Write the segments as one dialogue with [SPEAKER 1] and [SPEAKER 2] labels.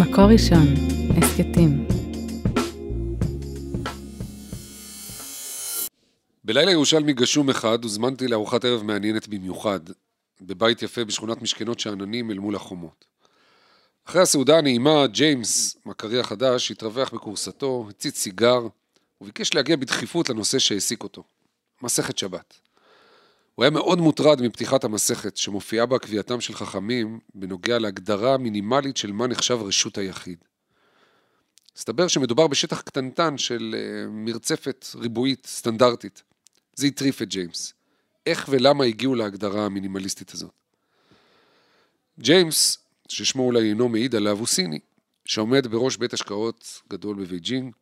[SPEAKER 1] מקור ראשון, הסכתים.
[SPEAKER 2] בלילה ירושלמי גשום אחד הוזמנתי לארוחת ערב מעניינת במיוחד, בבית יפה בשכונת משכנות שאננים אל מול החומות. אחרי הסעודה הנעימה, ג'יימס, מכרי החדש, התרווח בכורסתו, הציץ סיגר, וביקש להגיע בדחיפות לנושא שהעסיק אותו, מסכת שבת. הוא היה מאוד מוטרד מפתיחת המסכת, שמופיעה בה קביעתם של חכמים בנוגע להגדרה מינימלית של מה נחשב רשות היחיד. הסתבר שמדובר בשטח קטנטן של אה, מרצפת ריבועית סטנדרטית. זה הטריף את ג'יימס. איך ולמה הגיעו להגדרה המינימליסטית הזאת? ג'יימס, ששמו אולי אינו מעיד עליו, הוא סיני, שעומד בראש בית השקעות גדול בבייג'ינג.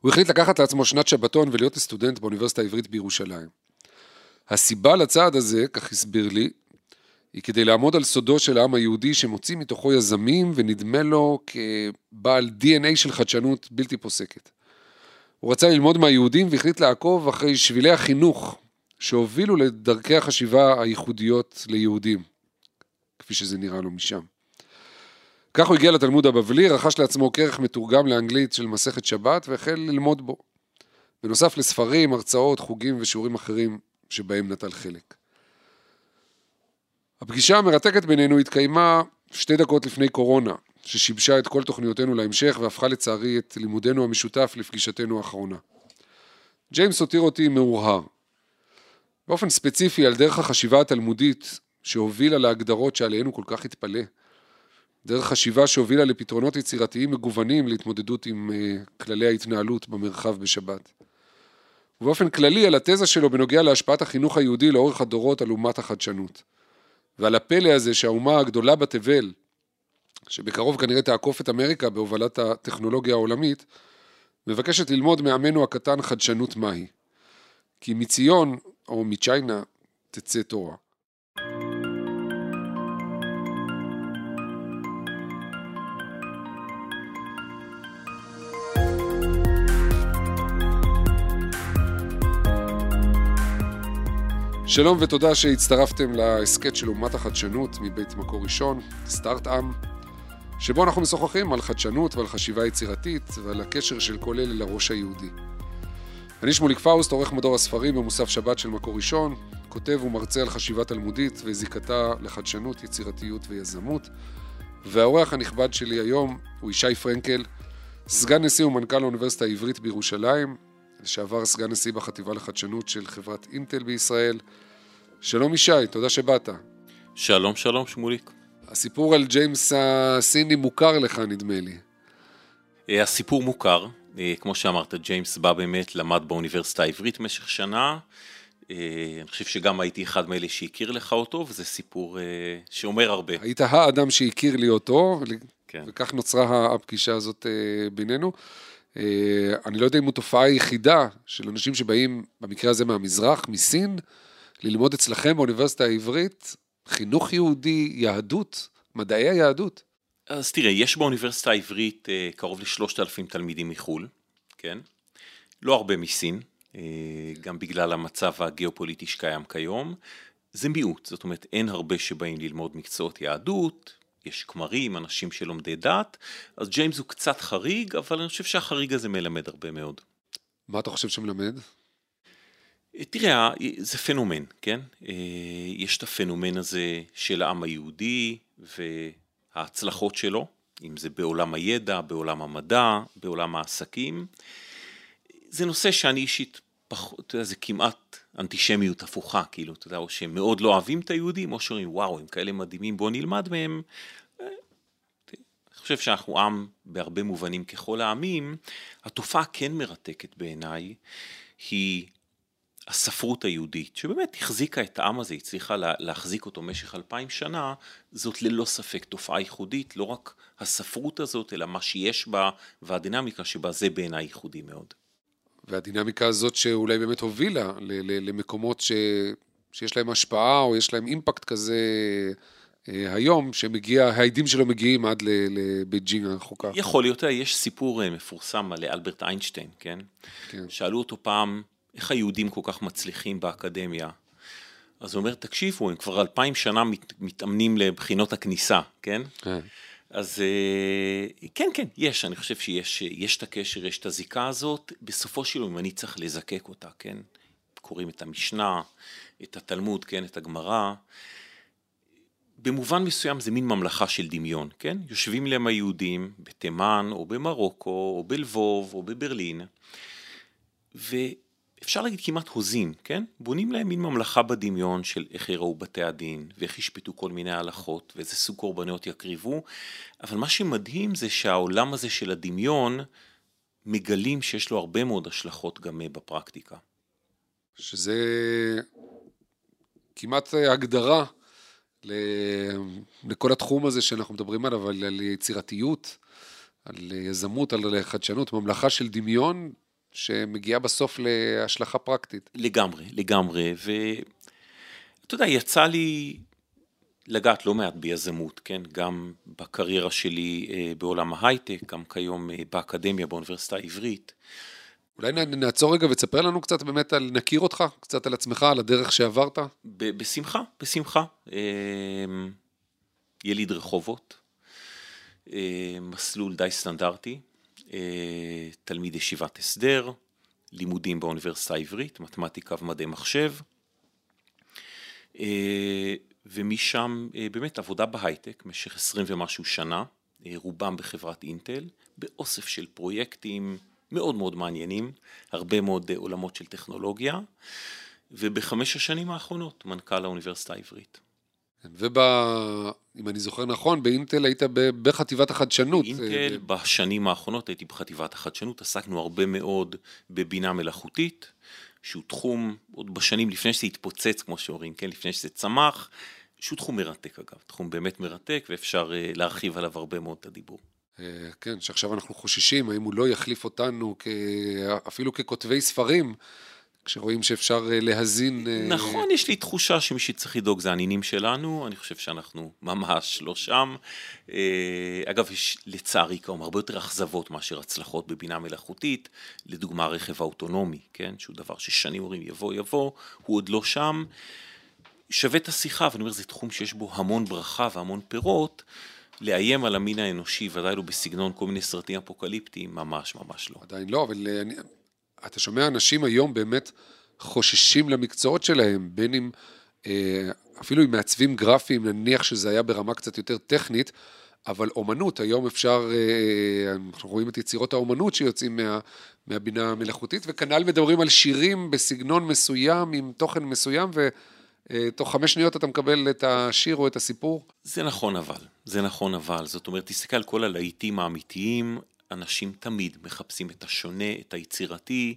[SPEAKER 2] הוא החליט לקחת לעצמו שנת שבתון ולהיות סטודנט באוניברסיטה העברית בירושלים. הסיבה לצעד הזה, כך הסביר לי, היא כדי לעמוד על סודו של העם היהודי שמוציא מתוכו יזמים ונדמה לו כבעל DNA של חדשנות בלתי פוסקת. הוא רצה ללמוד מהיהודים והחליט לעקוב אחרי שבילי החינוך שהובילו לדרכי החשיבה הייחודיות ליהודים, כפי שזה נראה לו משם. כך הוא הגיע לתלמוד הבבלי, רכש לעצמו כרך מתורגם לאנגלית של מסכת שבת והחל ללמוד בו. בנוסף לספרים, הרצאות, חוגים ושיעורים אחרים שבהם נטל חלק. הפגישה המרתקת בינינו התקיימה שתי דקות לפני קורונה, ששיבשה את כל תוכניותינו להמשך והפכה לצערי את לימודנו המשותף לפגישתנו האחרונה. ג'יימס הותיר אותי מאורהר. באופן ספציפי על דרך החשיבה התלמודית שהובילה להגדרות שעליהן הוא כל כך התפלא. דרך חשיבה שהובילה לפתרונות יצירתיים מגוונים להתמודדות עם uh, כללי ההתנהלות במרחב בשבת. ובאופן כללי על התזה שלו בנוגע להשפעת החינוך היהודי לאורך הדורות על אומת החדשנות. ועל הפלא הזה שהאומה הגדולה בתבל, שבקרוב כנראה תעקוף את אמריקה בהובלת הטכנולוגיה העולמית, מבקשת ללמוד מעמנו הקטן חדשנות מהי. כי מציון, או מצ'יינה, תצא תורה. שלום ותודה שהצטרפתם להסכת של אומת החדשנות מבית מקור ראשון, סטארט-עם, שבו אנחנו משוחחים על חדשנות ועל חשיבה יצירתית ועל הקשר של כל אלה לראש היהודי. אני שמוליק פאוסט, עורך מדור הספרים במוסף שבת של מקור ראשון, כותב ומרצה על חשיבה תלמודית וזיקתה לחדשנות, יצירתיות ויזמות, והאורח הנכבד שלי היום הוא ישי פרנקל, סגן נשיא ומנכ"ל האוניברסיטה העברית בירושלים, לשעבר סגן נשיא בחטיבה לחדשנות של חברת אינטל בישראל. שלום ישי, תודה שבאת.
[SPEAKER 3] שלום שלום שמוליק.
[SPEAKER 2] הסיפור על ג'יימס הסיני מוכר לך נדמה לי.
[SPEAKER 3] אה, הסיפור מוכר, אה, כמו שאמרת, ג'יימס בא באמת, למד באוניברסיטה העברית במשך שנה. אה, אני חושב שגם הייתי אחד מאלה שהכיר לך אותו, וזה סיפור שאומר הרבה.
[SPEAKER 2] היית האדם שהכיר לי אותו, כן. וכך נוצרה הפגישה הזאת בינינו. אה, אני לא יודע אם הוא תופעה יחידה של אנשים שבאים, במקרה הזה מהמזרח, מסין, ללמוד אצלכם באוניברסיטה העברית, חינוך יהודי, יהדות, מדעי היהדות.
[SPEAKER 3] אז תראה, יש באוניברסיטה העברית אה, קרוב לשלושת אלפים תלמידים מחו"ל, כן? לא הרבה מסין, אה, גם בגלל המצב הגיאופוליטי שקיים כיום. זה מיעוט, זאת אומרת אין הרבה שבאים ללמוד מקצועות יהדות, יש כמרים, אנשים שלומדי דת, אז ג'יימס הוא קצת חריג, אבל אני חושב שהחריג הזה מלמד הרבה מאוד.
[SPEAKER 2] מה אתה חושב שמלמד?
[SPEAKER 3] אה, תראה, זה פנומן, כן? אה, יש את הפנומן הזה של העם היהודי וההצלחות שלו, אם זה בעולם הידע, בעולם המדע, בעולם העסקים. זה נושא שאני אישית פחות, אתה יודע, זה כמעט אנטישמיות הפוכה, כאילו, אתה יודע, או שהם מאוד לא אוהבים את היהודים, או שאומרים, וואו, הם כאלה מדהימים, בואו נלמד מהם. אה, אני חושב שאנחנו עם בהרבה מובנים ככל העמים. התופעה כן מרתקת בעיניי, היא הספרות היהודית, שבאמת החזיקה את העם הזה, הצליחה להחזיק אותו במשך אלפיים שנה, זאת ללא ספק תופעה ייחודית, לא רק הספרות הזאת, אלא מה שיש בה והדינמיקה שבה, זה בעיניי ייחודי מאוד.
[SPEAKER 2] והדינמיקה הזאת שאולי באמת הובילה למקומות ש, שיש להם השפעה או יש להם אימפקט כזה אה, היום, שמגיע, ההדים שלו מגיעים עד לבייג'ינג הרחוקה.
[SPEAKER 3] יכול להיות, יש סיפור אה, מפורסם על אלברט איינשטיין, כן? כן? שאלו אותו פעם, איך היהודים כל כך מצליחים באקדמיה? אז הוא אומר, תקשיבו, הם כבר אלפיים שנה מת, מתאמנים לבחינות הכניסה, כן? כן. אז אה, כן, כן, יש, אני חושב שיש יש את הקשר, יש את הזיקה הזאת. בסופו של יום, אני צריך לזקק אותה, כן? קוראים את המשנה, את התלמוד, כן? את הגמרא. במובן מסוים זה מין ממלכה של דמיון, כן? יושבים להם היהודים בתימן, או במרוקו, או בלבוב, או בברלין, ואפשר להגיד כמעט הוזים, כן? בונים להם מין ממלכה בדמיון של איך יראו בתי הדין, ואיך ישפטו כל מיני הלכות, ואיזה סוג קורבנות יקריבו, אבל מה שמדהים זה שהעולם הזה של הדמיון, מגלים שיש לו הרבה מאוד השלכות גם בפרקטיקה.
[SPEAKER 2] שזה כמעט הגדרה לכל התחום הזה שאנחנו מדברים עליו, על, על יצירתיות, על יזמות, על חדשנות, ממלכה של דמיון שמגיעה בסוף להשלכה פרקטית.
[SPEAKER 3] לגמרי, לגמרי, ואתה יודע, יצא לי לגעת לא מעט ביזמות, כן? גם בקריירה שלי אה, בעולם ההייטק, גם כיום אה, באקדמיה באוניברסיטה העברית.
[SPEAKER 2] אולי נעצור רגע ותספר לנו קצת באמת על, נכיר אותך, קצת על עצמך, על הדרך שעברת.
[SPEAKER 3] בשמחה, בשמחה. אמ, יליד רחובות, אמ, מסלול די סטנדרטי, תלמיד ישיבת הסדר, לימודים באוניברסיטה העברית, מתמטיקה ומדעי מחשב, אה, ומשם אה, באמת עבודה בהייטק במשך עשרים ומשהו שנה, רובם בחברת אינטל, באוסף של פרויקטים, מאוד מאוד מעניינים, הרבה מאוד אה, עולמות של טכנולוגיה, ובחמש השנים האחרונות מנכ"ל האוניברסיטה העברית.
[SPEAKER 2] ואם אני זוכר נכון, באינטל היית בחטיבת החדשנות.
[SPEAKER 3] באינטל, בשנים האחרונות הייתי בחטיבת החדשנות, עסקנו הרבה מאוד בבינה מלאכותית, שהוא תחום, עוד בשנים לפני שזה התפוצץ, כמו שאומרים, כן, לפני שזה צמח, שהוא תחום מרתק אגב, תחום באמת מרתק, ואפשר אה, להרחיב עליו הרבה מאוד את הדיבור.
[SPEAKER 2] אה, כן, שעכשיו אנחנו חוששים, האם הוא לא יחליף אותנו אפילו ככותבי ספרים, כשרואים שאפשר אה, להזין...
[SPEAKER 3] אה, נכון, יש לי תחושה שמי שצריך לדאוג זה הנינים שלנו, אני חושב שאנחנו ממש לא שם. אגב, יש לצערי כמובן הרבה יותר אכזבות מאשר הצלחות בבינה מלאכותית, לדוגמה הרכב האוטונומי, כן, שהוא דבר ששנים אומרים יבוא יבוא, הוא עוד לא שם. שווה את השיחה, ואני אומר, זה תחום שיש בו המון ברכה והמון פירות. לאיים על המין האנושי, ודאי לא בסגנון כל מיני סרטים אפוקליפטיים, ממש ממש לא.
[SPEAKER 2] עדיין לא, אבל אה, אתה שומע אנשים היום באמת חוששים למקצועות שלהם, בין אם אה, אפילו אם מעצבים גרפיים, נניח שזה היה ברמה קצת יותר טכנית, אבל אומנות, היום אפשר, אה, אנחנו רואים את יצירות האומנות שיוצאים מה, מהבינה המלאכותית, וכנ"ל מדברים על שירים בסגנון מסוים, עם תוכן מסוים, ו... אה, תוך חמש שניות אתה מקבל את השיר או את הסיפור.
[SPEAKER 3] זה נכון אבל, זה נכון אבל. זאת אומרת, תסתכל על כל הלהיטים האמיתיים, אנשים תמיד מחפשים את השונה, את היצירתי,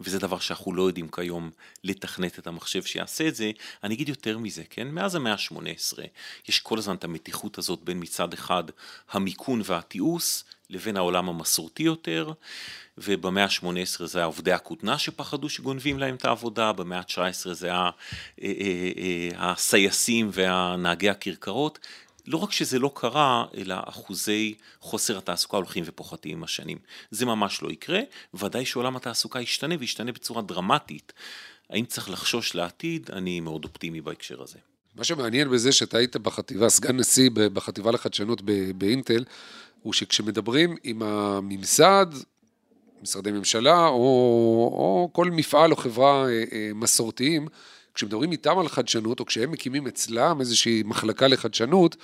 [SPEAKER 3] וזה דבר שאנחנו לא יודעים כיום לתכנת את המחשב שיעשה את זה. אני אגיד יותר מזה, כן? מאז המאה ה-18 יש כל הזמן את המתיחות הזאת בין מצד אחד המיכון והתיעוש, לבין העולם המסורתי יותר, ובמאה ה-18 זה היה עובדי הכותנה שפחדו שגונבים להם את העבודה, במאה ה-19 זה היה אה, אה, אה, הסייסים והנהגי הכרכרות. לא רק שזה לא קרה, אלא אחוזי חוסר התעסוקה הולכים ופוחתים עם השנים. זה ממש לא יקרה, ודאי שעולם התעסוקה ישתנה וישתנה בצורה דרמטית. האם צריך לחשוש לעתיד? אני מאוד אופטימי בהקשר הזה.
[SPEAKER 2] מה שמעניין בזה שאתה היית בחטיבה, סגן נשיא בחטיבה לחדשנות באינטל, הוא שכשמדברים עם הממסד, משרדי ממשלה, או, או כל מפעל או חברה אה, אה, מסורתיים, כשמדברים איתם על חדשנות, או כשהם מקימים אצלם איזושהי מחלקה לחדשנות,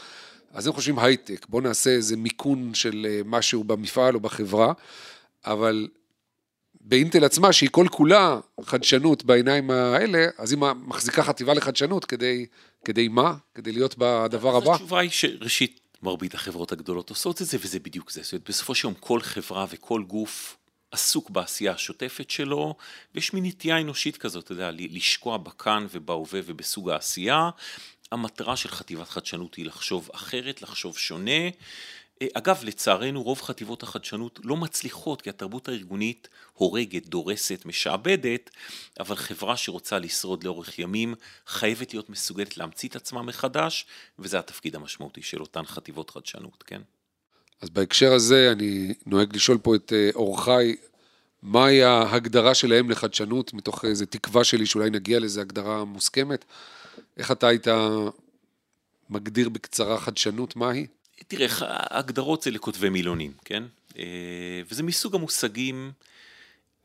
[SPEAKER 2] אז הם חושבים הייטק, בואו נעשה איזה מיכון של אה, משהו במפעל או בחברה, אבל באינטל עצמה, שהיא כל כולה חדשנות בעיניים האלה, אז היא מחזיקה חטיבה לחדשנות כדי, כדי מה? כדי להיות בדבר הבא?
[SPEAKER 3] התשובה היא שראשית, מרבית החברות הגדולות עושות את זה, וזה בדיוק זה. זאת אומרת, בסופו של יום כל חברה וכל גוף עסוק בעשייה השוטפת שלו, ויש מין נטייה אנושית כזאת, אתה יודע, לשקוע בכאן ובהווה ובסוג העשייה. המטרה של חטיבת חדשנות היא לחשוב אחרת, לחשוב שונה. אה, אגב, לצערנו רוב חטיבות החדשנות לא מצליחות, כי התרבות הארגונית הורגת, דורסת, משעבדת, אבל חברה שרוצה לשרוד לאורך ימים חייבת להיות מסוגלת להמציא את עצמה מחדש, וזה התפקיד המשמעותי של אותן חטיבות חדשנות, כן?
[SPEAKER 2] אז בהקשר הזה אני נוהג לשאול פה את אה, אורחי, מהי ההגדרה שלהם לחדשנות, מתוך איזו תקווה שלי שאולי נגיע לאיזו הגדרה מוסכמת. איך אתה היית מגדיר בקצרה חדשנות, מהי?
[SPEAKER 3] תראה, ההגדרות זה לכותבי מילונים, כן? אה, וזה מסוג המושגים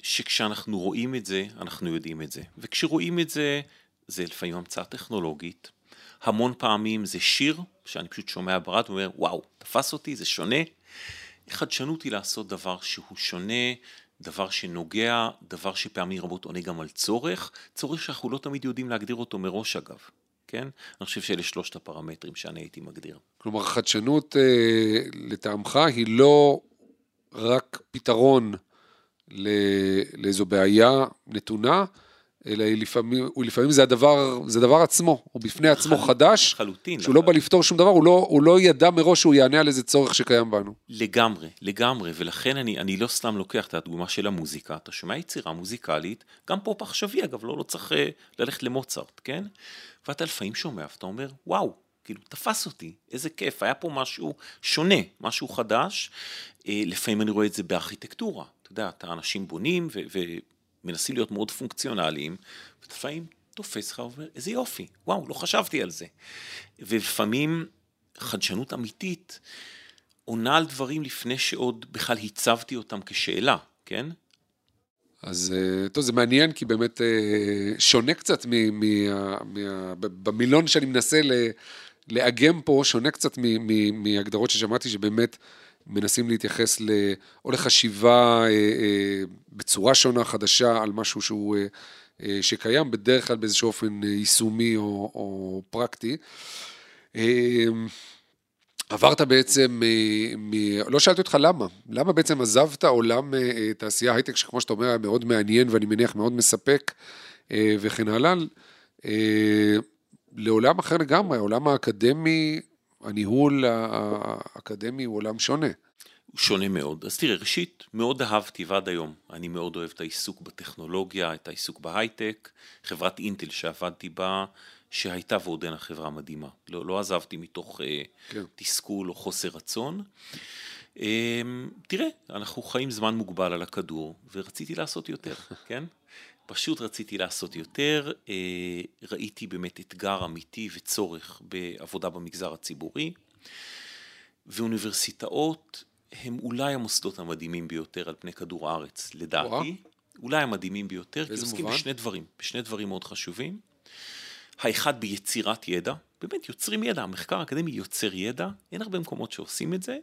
[SPEAKER 3] שכשאנחנו רואים את זה, אנחנו יודעים את זה. וכשרואים את זה, זה לפעמים המצאה טכנולוגית. המון פעמים זה שיר, שאני פשוט שומע ברד ואומר, וואו, תפס אותי, זה שונה. חדשנות היא לעשות דבר שהוא שונה, דבר שנוגע, דבר שפעמים רבות עונה גם על צורך, צורך שאנחנו לא תמיד יודעים להגדיר אותו מראש אגב. כן? אני חושב שאלה שלושת הפרמטרים שאני הייתי מגדיר.
[SPEAKER 2] כלומר, חדשנות אה, לטעמך היא לא רק פתרון לאיזו בעיה נתונה, אלא היא לפעמים, הוא לפעמים זה הדבר, זה דבר עצמו, הוא בפני עצמו חל... חדש,
[SPEAKER 3] חלוטין.
[SPEAKER 2] שהוא לא בא לפתור שום דבר, הוא לא, הוא לא ידע מראש שהוא יענה על איזה צורך שקיים בנו.
[SPEAKER 3] לגמרי, לגמרי, ולכן אני, אני לא סתם לוקח את הדוגמה של המוזיקה, אתה שומע יצירה מוזיקלית, גם פופ עכשווי אגב, לא, לא צריך אה, ללכת למוצרט, כן? ואתה לפעמים שומע ואתה אומר, וואו, כאילו, תפס אותי, איזה כיף, היה פה משהו שונה, משהו חדש. אה, לפעמים אני רואה את זה בארכיטקטורה, אתה יודע, אתה אנשים בונים ו- ומנסים להיות מאוד פונקציונליים, ולפעמים תופס לך ואומר, איזה יופי, וואו, לא חשבתי על זה. ולפעמים חדשנות אמיתית עונה על דברים לפני שעוד בכלל הצבתי אותם כשאלה, כן?
[SPEAKER 2] אז אה, טוב, זה מעניין, כי באמת אה, שונה קצת מ, מ, מ, במילון שאני מנסה לאגם פה, שונה קצת מהגדרות ששמעתי, שבאמת מנסים להתייחס ל, או לחשיבה אה, בצורה שונה, חדשה, על משהו שהוא, שקיים, בדרך כלל באיזשהו אופן יישומי או, או פרקטי. עברת בעצם, מ, לא שאלתי אותך למה, למה בעצם עזבת עולם אה, תעשייה הייטק שכמו שאתה אומר היה מאוד מעניין ואני מניח מאוד מספק אה, וכן הלאה, אה, לעולם אחר לגמרי, העולם האקדמי, הניהול האקדמי הוא עולם שונה.
[SPEAKER 3] הוא שונה מאוד. אז תראה, ראשית, מאוד אהבתי ועד היום, אני מאוד אוהב את העיסוק בטכנולוגיה, את העיסוק בהייטק, חברת אינטל שעבדתי בה, שהייתה ועודנה חברה מדהימה. לא, לא עזבתי מתוך אה, כן. תסכול או חוסר רצון. אה, תראה, אנחנו חיים זמן מוגבל על הכדור, ורציתי לעשות יותר, כן? פשוט רציתי לעשות יותר, אה, ראיתי באמת אתגר אמיתי וצורך בעבודה במגזר הציבורי, ואוניברסיטאות הם אולי המוסדות המדהימים ביותר על פני כדור הארץ, לדעתי. אולי המדהימים ביותר, כי עוסקים בשני דברים, בשני דברים מאוד חשובים. האחד ביצירת ידע, באמת יוצרים ידע, המחקר האקדמי יוצר ידע, אין הרבה מקומות שעושים את זה,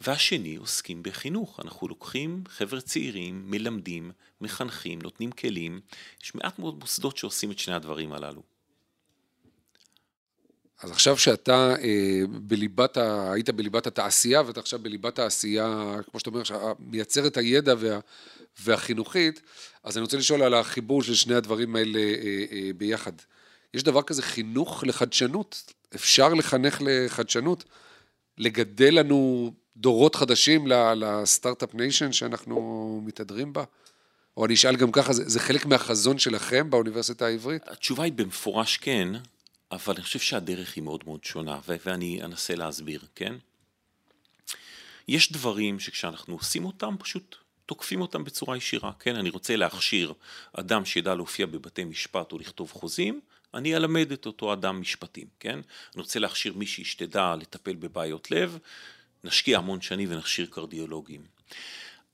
[SPEAKER 3] והשני עוסקים בחינוך, אנחנו לוקחים חבר'ה צעירים, מלמדים, מחנכים, נותנים כלים, יש מעט מאוד מוסדות שעושים את שני הדברים הללו.
[SPEAKER 2] אז עכשיו שאתה אה, בליבת, ה... היית בליבת התעשייה ואתה עכשיו בליבת העשייה, כמו שאתה אומר, מייצר את הידע וה... והחינוכית, אז אני רוצה לשאול על החיבור של שני הדברים האלה אה, אה, ביחד. יש דבר כזה חינוך לחדשנות, אפשר לחנך לחדשנות, לגדל לנו דורות חדשים לסטארט-אפ ניישן שאנחנו מתהדרים בה? או אני אשאל גם ככה, זה, זה חלק מהחזון שלכם באוניברסיטה העברית?
[SPEAKER 3] התשובה היא במפורש כן, אבל אני חושב שהדרך היא מאוד מאוד שונה, ואני אנסה להסביר, כן? יש דברים שכשאנחנו עושים אותם, פשוט תוקפים אותם בצורה ישירה, כן? אני רוצה להכשיר אדם שידע להופיע בבתי משפט או לכתוב חוזים, אני אלמד את אותו אדם משפטים, כן? אני רוצה להכשיר מישהי שתדע לטפל בבעיות לב, נשקיע המון שנים ונכשיר קרדיולוגים.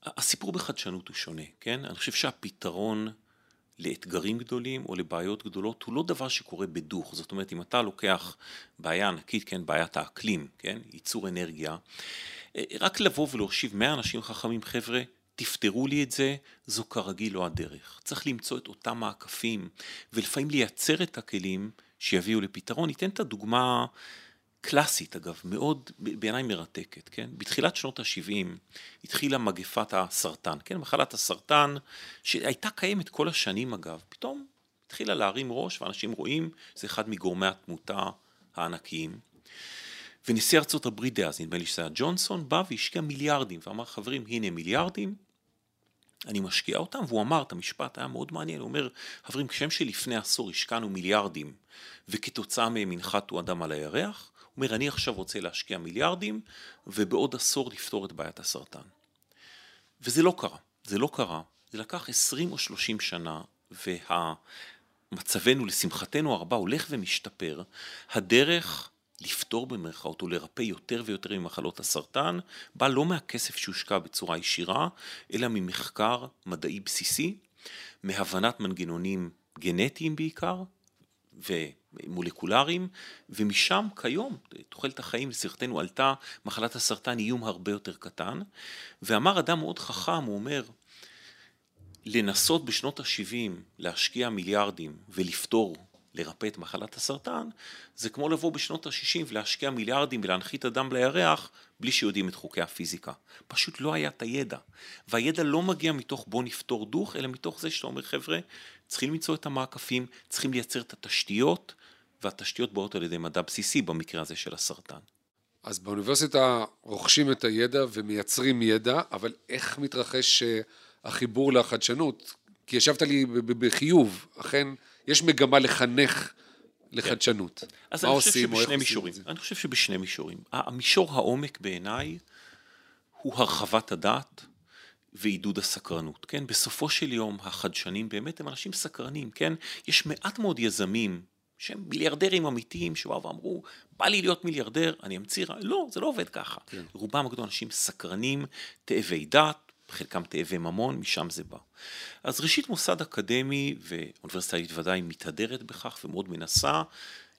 [SPEAKER 3] הסיפור בחדשנות הוא שונה, כן? אני חושב שהפתרון לאתגרים גדולים או לבעיות גדולות הוא לא דבר שקורה בדוך, זאת אומרת אם אתה לוקח בעיה ענקית, כן, בעיית האקלים, כן, ייצור אנרגיה, רק לבוא ולהושיב 100 אנשים חכמים, חבר'ה, תפתרו לי את זה, זו כרגיל לא הדרך. צריך למצוא את אותם מעקפים, ולפעמים לייצר את הכלים שיביאו לפתרון. ניתן את הדוגמה קלאסית אגב, מאוד בעיניי מרתקת, כן? בתחילת שנות ה-70 התחילה מגפת הסרטן, כן? מחלת הסרטן, שהייתה קיימת כל השנים אגב, פתאום התחילה להרים ראש, ואנשים רואים, זה אחד מגורמי התמותה הענקיים. ונשיא ארצות הברית דאז, נדמה לי שזה היה ג'ונסון, בא והשקיע מיליארדים, ואמר, חברים, הנה מיליארדים, אני משקיע אותם, והוא אמר את המשפט, היה מאוד מעניין, הוא אומר, חברים, כשם שלפני עשור השקענו מיליארדים, וכתוצאה מהם הנחתו אדם על הירח, הוא אומר, אני עכשיו רוצה להשקיע מיליארדים, ובעוד עשור לפתור את בעיית הסרטן. וזה לא קרה, זה לא קרה, זה לקח 20 או 30 שנה, ומצבנו, לשמחתנו הרבה, הולך ומשתפר. הדרך לפתור במרכאות או לרפא יותר ויותר ממחלות הסרטן, בא לא מהכסף שהושקע בצורה ישירה, אלא ממחקר מדעי בסיסי, מהבנת מנגנונים גנטיים בעיקר, ומולקולריים, ומשם כיום תוחלת החיים לשמחתנו עלתה, מחלת הסרטן איום הרבה יותר קטן, ואמר אדם מאוד חכם, הוא אומר, לנסות בשנות ה-70 להשקיע מיליארדים ולפתור לרפא את מחלת הסרטן, זה כמו לבוא בשנות ה-60 ולהשקיע מיליארדים ולהנחית אדם לירח בלי שיודעים את חוקי הפיזיקה. פשוט לא היה את הידע. והידע לא מגיע מתוך בוא נפתור דוך, אלא מתוך זה שאתה אומר, חבר'ה, צריכים למצוא את המעקפים, צריכים לייצר את התשתיות, והתשתיות באות על ידי מדע בסיסי במקרה הזה של הסרטן.
[SPEAKER 2] אז באוניברסיטה רוכשים את הידע ומייצרים ידע, אבל איך מתרחש אה, החיבור לחדשנות? כי ישבת לי בחיוב, אכן יש מגמה לחנך לחדשנות.
[SPEAKER 3] כן. אז אני חושב שבשני מישורים. אני חושב שבשני מישורים. המישור העומק בעיניי הוא הרחבת הדעת ועידוד הסקרנות, כן? בסופו של יום החדשנים באמת הם אנשים סקרנים, כן? יש מעט מאוד יזמים שהם מיליארדרים אמיתיים שבאו ואמרו, בא לי להיות מיליארדר, אני אמציא רע, לא, זה לא עובד ככה. כן. רובם הגדול אנשים סקרנים, תאבי דת, חלקם תאבי ממון, משם זה בא. אז ראשית מוסד אקדמי, ואוניברסיטה ודאי מתהדרת בכך ומאוד מנסה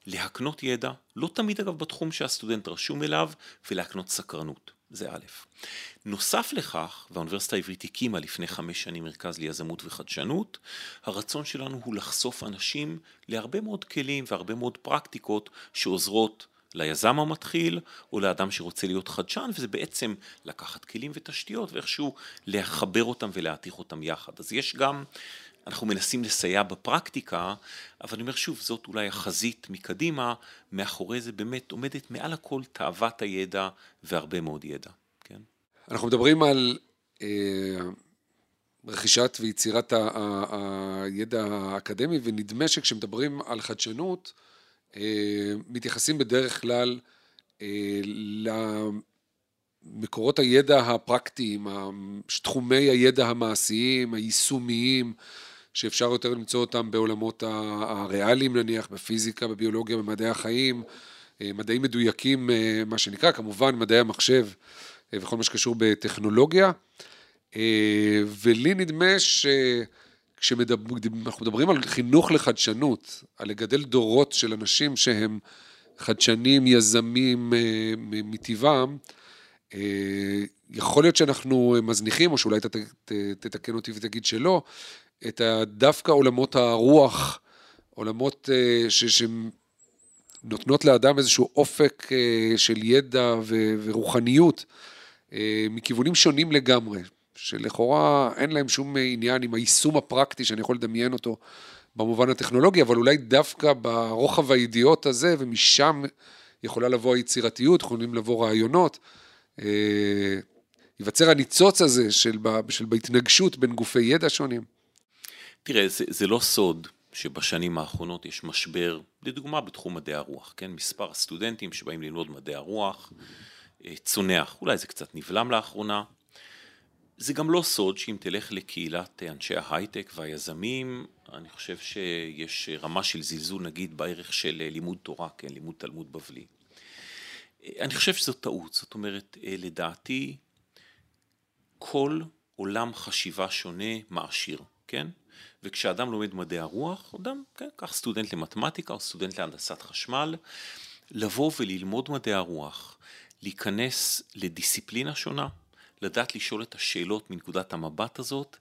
[SPEAKER 3] להקנות ידע, לא תמיד אגב בתחום שהסטודנט רשום אליו, ולהקנות סקרנות. זה א'. נוסף לכך, והאוניברסיטה העברית הקימה לפני חמש שנים מרכז ליזמות וחדשנות, הרצון שלנו הוא לחשוף אנשים להרבה מאוד כלים והרבה מאוד פרקטיקות שעוזרות ליזם המתחיל או לאדם שרוצה להיות חדשן, וזה בעצם לקחת כלים ותשתיות ואיכשהו לחבר אותם ולהתיך אותם יחד. אז יש גם, אנחנו מנסים לסייע בפרקטיקה, אבל אני אומר שוב, זאת אולי החזית מקדימה, מאחורי זה באמת עומדת מעל הכל תאוות הידע והרבה מאוד ידע, כן?
[SPEAKER 2] אנחנו מדברים על... אה... רכישת ויצירת הידע האקדמי, ונדמה שכשמדברים על חדשנות, אה, מתייחסים בדרך כלל אה, למקורות הידע הפרקטיים, תחומי הידע המעשיים, היישומיים, שאפשר יותר למצוא אותם בעולמות הריאליים נניח, בפיזיקה, בביולוגיה, במדעי החיים, אה, מדעים מדויקים, מה שנקרא, כמובן מדעי המחשב וכל מה שקשור בטכנולוגיה. ולי נדמה ש... כשאנחנו מדברים על חינוך לחדשנות, על לגדל דורות של אנשים שהם חדשנים, יזמים אה, מטבעם, אה, יכול להיות שאנחנו מזניחים, או שאולי אתה תתקן אותי ותגיד שלא, את דווקא עולמות הרוח, עולמות אה, שנותנות לאדם איזשהו אופק של ידע ורוחניות, מכיוונים שונים לגמרי. שלכאורה אין להם שום עניין עם היישום הפרקטי שאני יכול לדמיין אותו במובן הטכנולוגי, אבל אולי דווקא ברוחב הידיעות הזה, ומשם יכולה לבוא היצירתיות, יכולים לבוא רעיונות. אה, ייווצר הניצוץ הזה של, של בהתנגשות בין גופי ידע שונים.
[SPEAKER 3] תראה, זה, זה לא סוד שבשנים האחרונות יש משבר, לדוגמה בתחום מדעי הרוח, כן? מספר הסטודנטים שבאים ללמוד מדעי הרוח אה, צונח, אולי זה קצת נבלם לאחרונה, זה גם לא סוד שאם תלך לקהילת אנשי ההייטק והיזמים, אני חושב שיש רמה של זלזול נגיד בערך של לימוד תורה, כן, לימוד תלמוד בבלי. אני חושב שזו טעות, זאת אומרת, לדעתי, כל עולם חשיבה שונה מעשיר, כן? וכשאדם לומד מדעי הרוח, אדם, כן, קח סטודנט למתמטיקה או סטודנט להנדסת חשמל, לבוא וללמוד מדעי הרוח, להיכנס לדיסציפלינה שונה, לדעת לשאול את השאלות מנקודת המבט הזאת,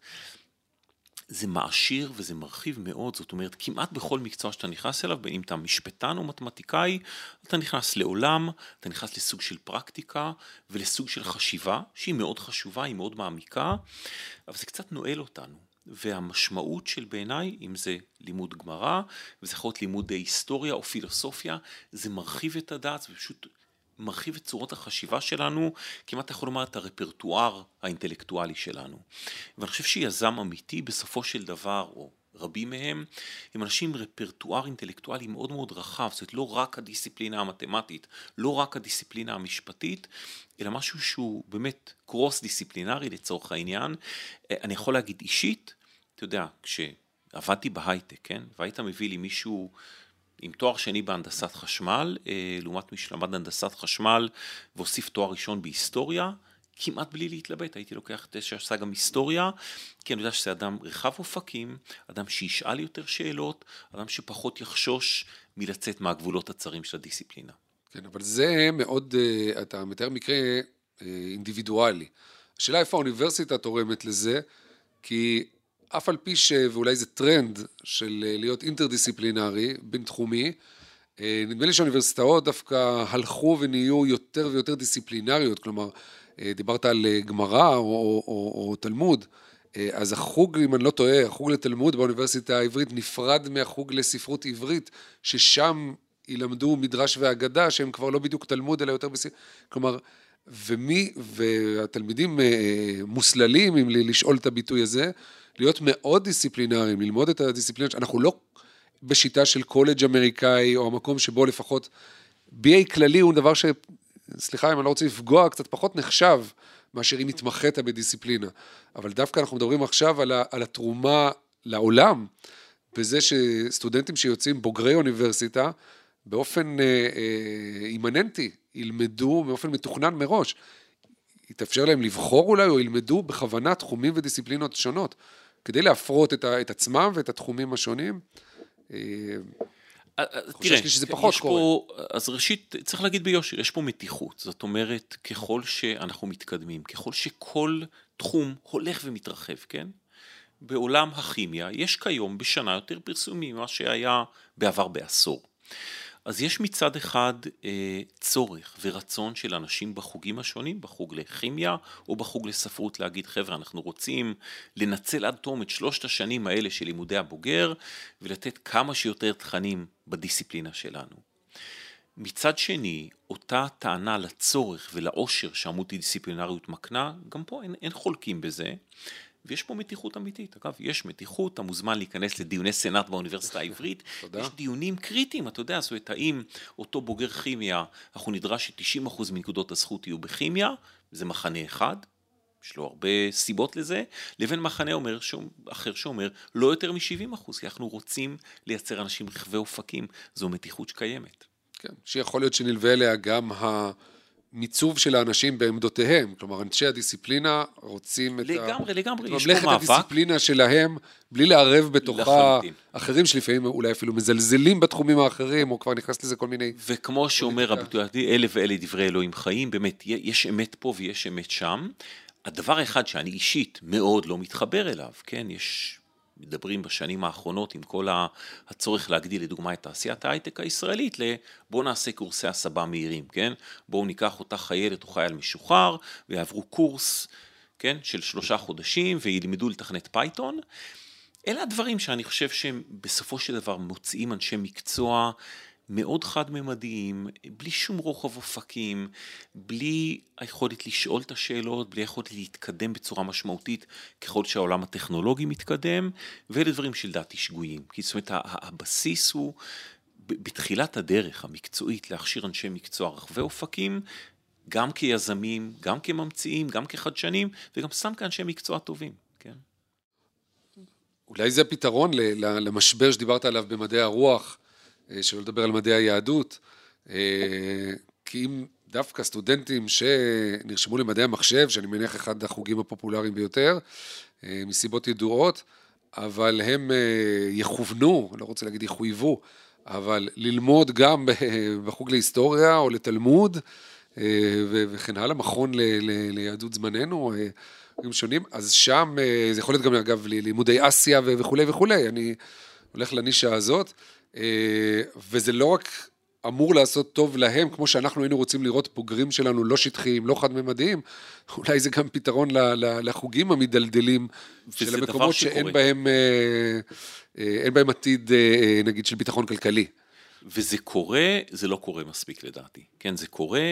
[SPEAKER 3] זה מעשיר וזה מרחיב מאוד, זאת אומרת, כמעט בכל מקצוע שאתה נכנס אליו, בין אם אתה משפטן או מתמטיקאי, אתה נכנס לעולם, אתה נכנס לסוג של פרקטיקה ולסוג של חשיבה, שהיא מאוד חשובה, היא מאוד מעמיקה, אבל זה קצת נועל אותנו. והמשמעות של בעיניי, אם זה לימוד גמרא, וזה יכול להיות לימוד היסטוריה או פילוסופיה, זה מרחיב את הדעת, זה פשוט מרחיב את צורות החשיבה שלנו, כמעט יכול לומר את הרפרטואר האינטלקטואלי שלנו. ואני חושב שיזם אמיתי בסופו של דבר, או רבים מהם, הם אנשים עם רפרטואר אינטלקטואלי מאוד מאוד רחב, זאת אומרת לא רק הדיסציפלינה המתמטית, לא רק הדיסציפלינה המשפטית, אלא משהו שהוא באמת קרוס דיסציפלינרי לצורך העניין. אני יכול להגיד אישית, אתה יודע, כשעבדתי בהייטק, כן, והיית מביא לי מישהו עם תואר שני בהנדסת חשמל, אה, לעומת מי שלמד הנדסת חשמל והוסיף תואר ראשון בהיסטוריה, כמעט בלי להתלבט, הייתי לוקח את זה שעשה גם היסטוריה, כי אני יודע שזה אדם רחב אופקים, אדם שישאל יותר שאלות, אדם שפחות יחשוש מלצאת מהגבולות הצרים של הדיסציפלינה.
[SPEAKER 2] כן, אבל זה מאוד, אה, אתה מתאר מקרה אה, אינדיבידואלי. השאלה איפה האוניברסיטה תורמת לזה, כי אף על פי ש... ואולי זה טרנד של אה, להיות אינטרדיסציפלינרי, בינתחומי, נדמה לי שהאוניברסיטאות דווקא הלכו ונהיו יותר ויותר דיסציפלינריות, כלומר, דיברת על גמרא או, או, או, או תלמוד, אז החוג, אם אני לא טועה, החוג לתלמוד באוניברסיטה העברית נפרד מהחוג לספרות עברית, ששם ילמדו מדרש ואגדה, שהם כבר לא בדיוק תלמוד, אלא יותר בסי... כלומר, ומי, והתלמידים אה, מוסללים, אם לשאול את הביטוי הזה, להיות מאוד דיסציפלינריים, ללמוד את הדיסציפלינה, אנחנו לא בשיטה של קולג' אמריקאי, או המקום שבו לפחות BA כללי הוא דבר ש... סליחה אם אני לא רוצה לפגוע, קצת פחות נחשב מאשר אם התמחית בדיסציפלינה. אבל דווקא אנחנו מדברים עכשיו על, ה, על התרומה לעולם, בזה שסטודנטים שיוצאים בוגרי אוניברסיטה, באופן אה, אה, אימננטי, ילמדו באופן מתוכנן מראש. יתאפשר להם לבחור אולי, או ילמדו בכוונה תחומים ודיסציפלינות שונות, כדי להפרות את, ה, את עצמם ואת התחומים השונים. אה,
[SPEAKER 3] תראה, שזה פחות יש קורה. פה, אז ראשית, צריך להגיד ביושר, יש פה מתיחות. זאת אומרת, ככל שאנחנו מתקדמים, ככל שכל תחום הולך ומתרחב, כן? בעולם הכימיה יש כיום בשנה יותר פרסומים ממה שהיה בעבר בעשור. אז יש מצד אחד אה, צורך ורצון של אנשים בחוגים השונים, בחוג לכימיה או בחוג לספרות, להגיד חבר'ה אנחנו רוצים לנצל עד תום את שלושת השנים האלה של לימודי הבוגר ולתת כמה שיותר תכנים בדיסציפלינה שלנו. מצד שני, אותה טענה לצורך ולעושר שהמולטי דיסציפלינריות מקנה, גם פה אין, אין חולקים בזה, ויש פה מתיחות אמיתית. אגב, יש מתיחות, אתה מוזמן להיכנס לדיוני סנאט באוניברסיטה העברית. תודה. יש דיונים קריטיים, אתה יודע, זאת אומרת, האם אותו בוגר כימיה, אנחנו נדרש ש-90% מנקודות הזכות יהיו בכימיה, זה מחנה אחד, יש לו הרבה סיבות לזה, לבין מחנה אומר, אחר שאומר לא יותר מ-70 כי אנחנו רוצים לייצר אנשים רכבי אופקים, זו מתיחות שקיימת.
[SPEAKER 2] כן, שיכול להיות שנלווה אליה גם ה... מיצוב של האנשים בעמדותיהם, כלומר אנשי הדיסציפלינה רוצים את
[SPEAKER 3] לגמרי, לגמרי, יש פה מאבק.
[SPEAKER 2] ממלכת הדיסציפלינה שלהם, בלי לערב בתוכה אחרים שלפעמים אולי אפילו מזלזלים בתחומים האחרים, או כבר נכנס לזה כל מיני...
[SPEAKER 3] וכמו שאומר הביטוי, אלה ואלה דברי אלוהים חיים, באמת, יש אמת פה ויש אמת שם. הדבר האחד שאני אישית מאוד לא מתחבר אליו, כן, יש מדברים בשנים האחרונות עם כל הצורך להגדיל לדוגמה את תעשיית ההייטק הישראלית לבואו נעשה קורסי הסבה מהירים, כן? בואו ניקח איתה חיילת או חייל משוחרר ויעברו קורס, כן? של שלושה חודשים וילמדו לתכנת פייתון. אלה הדברים שאני חושב שהם בסופו של דבר מוציאים אנשי מקצוע מאוד חד-ממדיים, בלי שום רוחב אופקים, בלי היכולת לשאול את השאלות, בלי היכולת להתקדם בצורה משמעותית ככל שהעולם הטכנולוגי מתקדם, ואלה דברים שלדעתי שגויים. כי זאת אומרת, הבסיס הוא בתחילת הדרך המקצועית להכשיר אנשי מקצוע רחבי אופקים, גם כיזמים, גם כממציאים, גם כחדשנים, וגם סתם כאנשי מקצוע טובים, כן?
[SPEAKER 2] אולי זה הפתרון למשבר שדיברת עליו במדעי הרוח. אה, שלא לדבר על מדעי היהדות, אה, כי אם דווקא סטודנטים שנרשמו למדעי המחשב, שאני מניח אחד החוגים הפופולריים ביותר, אה, מסיבות ידועות, אבל הם יכוונו, לא רוצה להגיד יחויבו, אבל ללמוד גם בחוג להיסטוריה או לתלמוד וכן הלאה, מכון ליהדות זמננו, חוגים שונים, אז שם זה יכול להיות גם אגב לימודי אסיה וכולי וכולי, אני הולך לנישה הזאת. אה, וזה לא רק אמור לעשות טוב להם, כמו שאנחנו היינו רוצים לראות בוגרים שלנו לא שטחיים, לא חד-ממדיים, אולי זה גם פתרון לחוגים המדלדלים של המקומות שאין בהם, אה, אה, אין בהם עתיד, נגיד, של ביטחון כלכלי.
[SPEAKER 3] וזה קורה, זה לא קורה מספיק לדעתי. כן, זה קורה,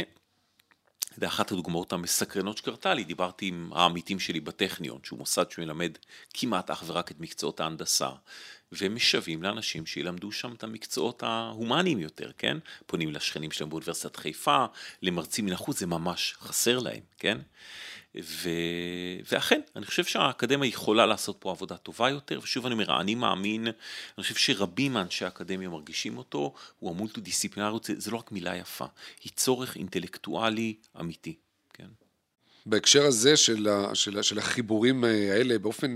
[SPEAKER 3] זה אחת הדוגמאות המסקרנות שקרתה לי, דיברתי עם העמיתים שלי בטכניון, שהוא מוסד שמלמד כמעט אך ורק את מקצועות ההנדסה. והם משווים לאנשים שילמדו שם את המקצועות ההומניים יותר, כן? פונים לשכנים שלהם באוניברסיטת חיפה, למרצים מן החוץ, זה ממש חסר להם, כן? ו... ואכן, אני חושב שהאקדמיה יכולה לעשות פה עבודה טובה יותר, ושוב אני אומר, אני מאמין, אני חושב שרבים מאנשי האקדמיה מרגישים אותו, הוא המולטו-דיסציפלינריות, זה, זה לא רק מילה יפה, היא צורך אינטלקטואלי אמיתי, כן?
[SPEAKER 2] בהקשר הזה של, ה, של, של החיבורים האלה, באופן,